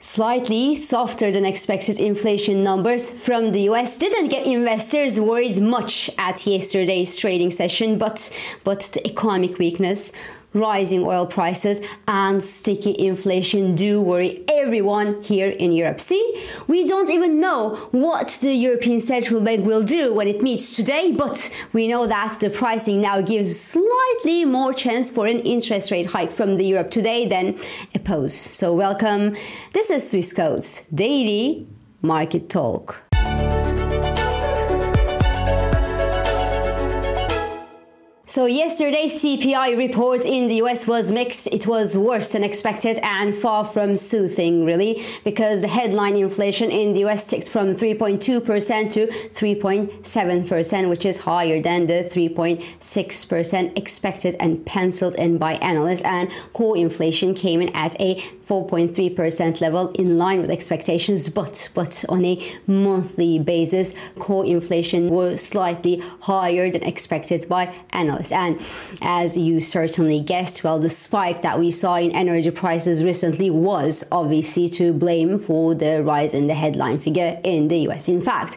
Slightly softer than expected inflation numbers from the US didn't get investors worried much at yesterday's trading session, but, but the economic weakness rising oil prices and sticky inflation do worry everyone here in Europe. See, we don't even know what the European Central Bank will do when it meets today, but we know that the pricing now gives slightly more chance for an interest rate hike from the Europe today than a pause. So welcome. This is Swissquote's daily market talk. So yesterday's CPI report in the US was mixed. It was worse than expected and far from soothing, really, because the headline inflation in the US ticked from 3.2% to 3.7%, which is higher than the 3.6% expected and penciled in by analysts. And core inflation came in at a 4.3% level in line with expectations, but but on a monthly basis, core inflation was slightly higher than expected by analysts. And as you certainly guessed, well, the spike that we saw in energy prices recently was obviously to blame for the rise in the headline figure in the US. In fact,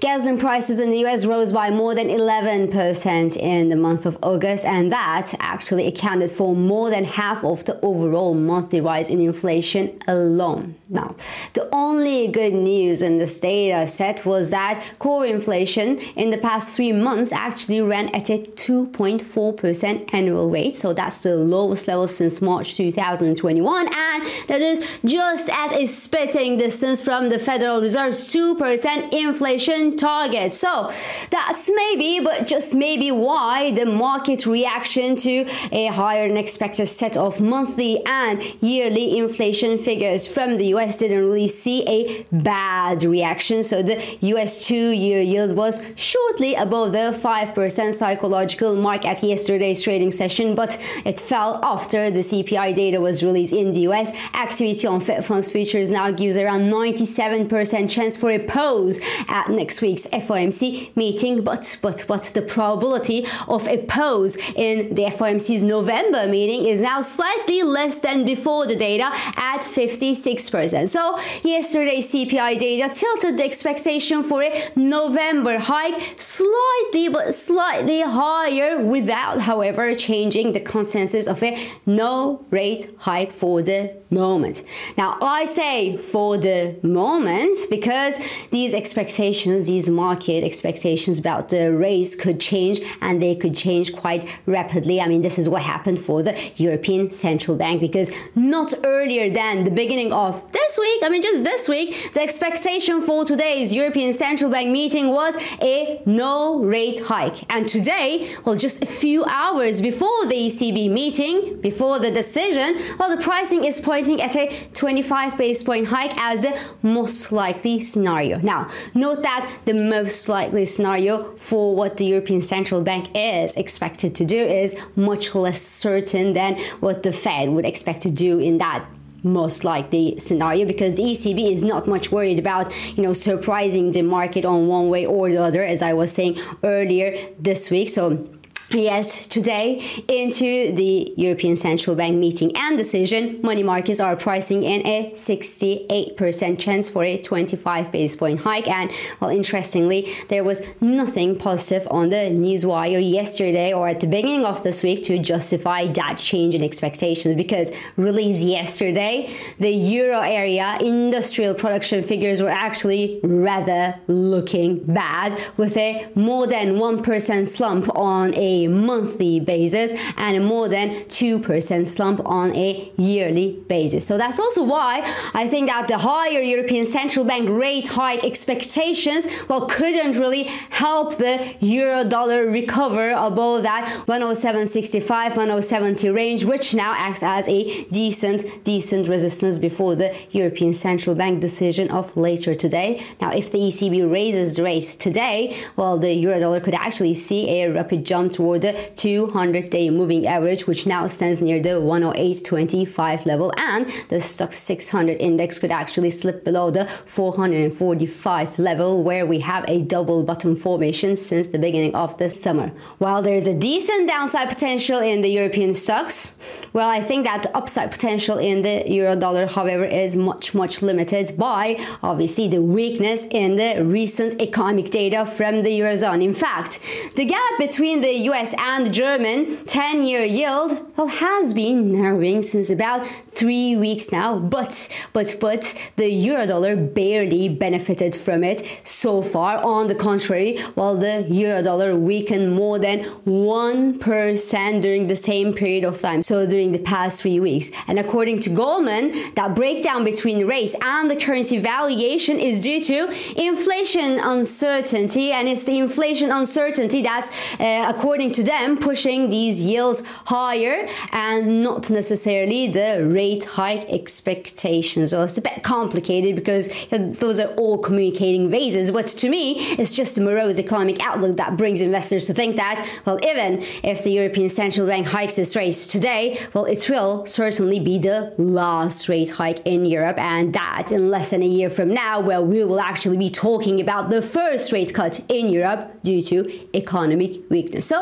gasoline prices in the US rose by more than 11% in the month of August, and that actually accounted for more than half of the overall monthly rise in inflation alone. Now, the only good news in this data set was that core inflation in the past three months actually ran at a 2.4% annual rate. So that's the lowest level since March 2021. And that is just as a spitting distance from the Federal Reserve's 2% inflation target. So that's maybe, but just maybe why the market reaction to a higher than expected set of monthly and yearly inflation figures from the US didn't really see a bad reaction. So the US two year yield was shortly above the 5% psychological mark at yesterday's trading session, but it fell after the CPI data was released in the US. Activity on Fed funds futures now gives around 97% chance for a pause at next week's FOMC meeting, but but but the probability of a pause in the FOMC's November meeting is now slightly less than before the data at 56%. So yesterday's CPI data tilted the expectation for a November hike slightly but slightly higher without, however, changing the consensus of a no rate hike for the moment. Now, I say for the moment because these expectations, these market expectations about the race could change and they could change quite rapidly. I mean, this is what happened for the European Central Bank because not earlier than the beginning of this week, I mean, just this week, the expectation for today's European Central Bank meeting was a no rate hike. And today, well, just a few hours before the ECB meeting, before the decision, well, the pricing is pointing at a 25 base point hike as the most likely scenario. Now, note that the most likely scenario for what the European Central Bank is expected to do is much less certain than what the Fed would expect to do in that most likely scenario because the ECB is not much worried about you know surprising the market on one way or the other as I was saying earlier this week. So Yes, today into the European Central Bank meeting and decision, money markets are pricing in a 68% chance for a 25 basis point hike. And well, interestingly, there was nothing positive on the newswire yesterday or at the beginning of this week to justify that change in expectations because released yesterday, the euro area industrial production figures were actually rather looking bad with a more than 1% slump on a monthly basis and more than 2% slump on a yearly basis. So that's also why I think that the higher European Central Bank rate hike expectations well couldn't really help the euro dollar recover above that 107.65 107.70 range which now acts as a decent decent resistance before the European Central Bank decision of later today. Now if the ECB raises the rates today, well the euro dollar could actually see a rapid jump towards toward the 200 day moving average, which now stands near the 108.25 level, and the Stoxx 600 index could actually slip below the 445 level, where we have a double bottom formation since the beginning of the summer. While there's a decent downside potential in the European stocks, well, I think that the upside potential in the euro dollar, however, is much, much limited by obviously the weakness in the recent economic data from the Eurozone. In fact, the gap between the US and German 10 year yield well, has been narrowing since about three weeks now, but, but, but the euro dollar barely benefited from it so far. On the contrary, while the euro dollar weakened more than 1% during the same period of time, so during the past three weeks. And according to Goldman, that breakdown between rates and the currency valuation is due to inflation uncertainty, and it's the inflation uncertainty that's, uh, according to them, pushing these yields higher and not necessarily the rate hike expectations. So it's a bit complicated because those are all communicating vases. But to me, it's just a morose economic outlook that brings investors to think that, well, even if the European Central Bank hikes its rates today, well, it will certainly be the last rate hike in Europe, and that in less than a year from now, where we will actually be talking about the first rate cut in Europe due to economic weakness. So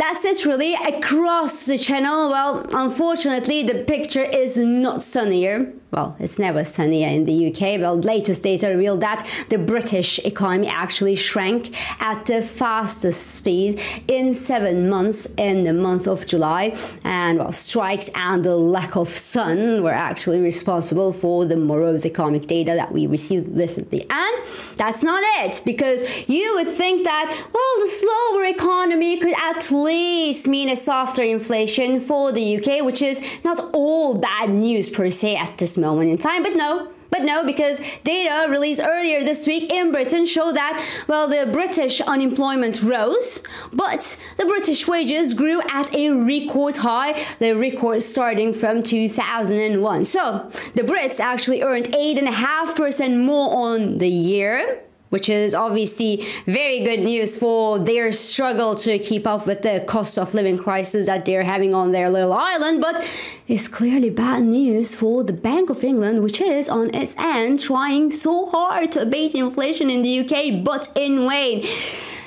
that's it really across the channel. Well, unfortunately, the picture is not sunnier well, it's never sunnier in the UK. Well, latest data revealed that the British economy actually shrank at the fastest speed in seven months in the month of July. And well, strikes and the lack of sun were actually responsible for the morose economic data that we received recently. And that's not it, because you would think that, well, the slower economy could at least mean a softer inflation for the UK, which is not all bad news per se at this moment in time. But no, but no, because data released earlier this week in Britain show that, well, the British unemployment rose, but the British wages grew at a record high, the record starting from 2001. So the Brits actually earned 8.5% more on the year which is obviously very good news for their struggle to keep up with the cost of living crisis that they're having on their little island. But it's clearly bad news for the Bank of England, which is on its end trying so hard to abate inflation in the UK, but in vain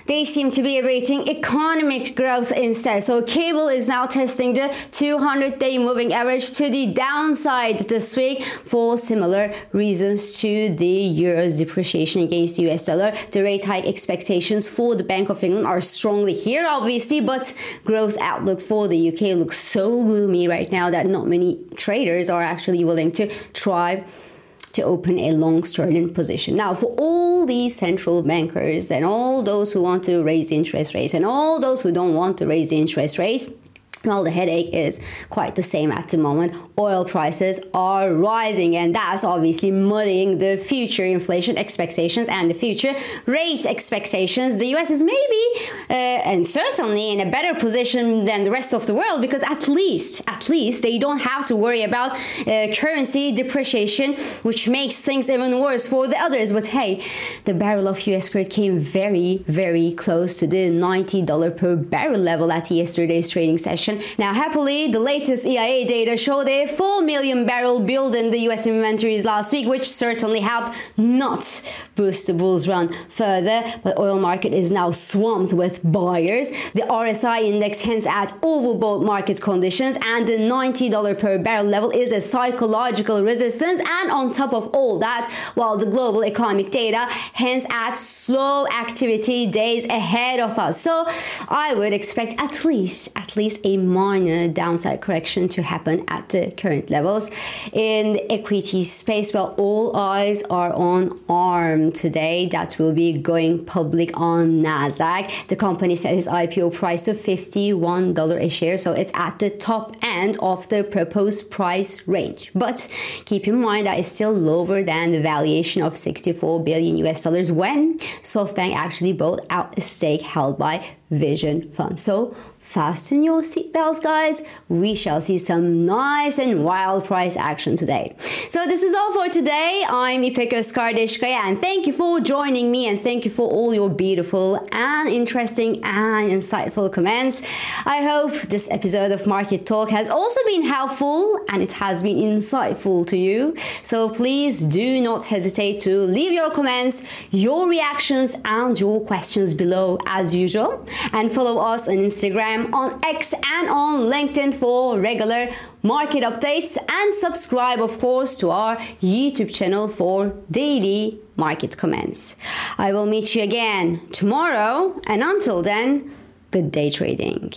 they seem to be awaiting economic growth instead. So cable is now testing the 200 day moving average to the downside this week for similar reasons to the euro's depreciation against the US dollar. The rate hike expectations for the Bank of England are strongly here, obviously, but growth outlook for the UK looks so gloomy right now that not many traders are actually willing to try to open a long sterling position. Now, for all these central bankers and all those who want to raise interest rates and all those who don't want to raise interest rates, well, the headache is quite the same at the moment. Oil prices are rising, and that's obviously muddying the future inflation expectations and the future rate expectations. The US is maybe uh, and certainly in a better position than the rest of the world because at least, at least they don't have to worry about uh, currency depreciation, which makes things even worse for the others. But hey, the barrel of US crude came very, very close to the $90 per barrel level at yesterday's trading session. Now, happily, the latest EIA data showed a 4 million barrel build in the US inventories last week, which certainly helped not boost the bulls run further. But oil market is now swamped with buyers. The RSI index hints at overbought market conditions, and the $90 per barrel level is a psychological resistance. And on top of all that, while the global economic data hints at slow activity days ahead of us. So I would expect at least at least a minor downside correction to happen at the current levels. In the equity space, well, all eyes are on ARM today that will be going public on NASDAQ. The company set its IPO price to $51 a share, so it's at the top end of the proposed price range. But keep in mind that it's still lower than the valuation of 64 billion US dollars when SoftBank actually bought out a stake held by Vision Fund. So fasten your seatbelts, guys. We shall see some nice and wild price action today. So this is all for today. I'm Ipek Ozkardeskaya and thank you for joining me and thank you for all your beautiful and interesting and insightful comments. I hope this episode of Market Talk has also been helpful and it has been insightful to you. So please do not hesitate to leave your comments, your reactions and your questions below as usual and follow us on Instagram Instagram, on X, and on LinkedIn for regular market updates. And subscribe, of course, to our YouTube channel for daily market comments. I will meet you again tomorrow, and until then, good day trading.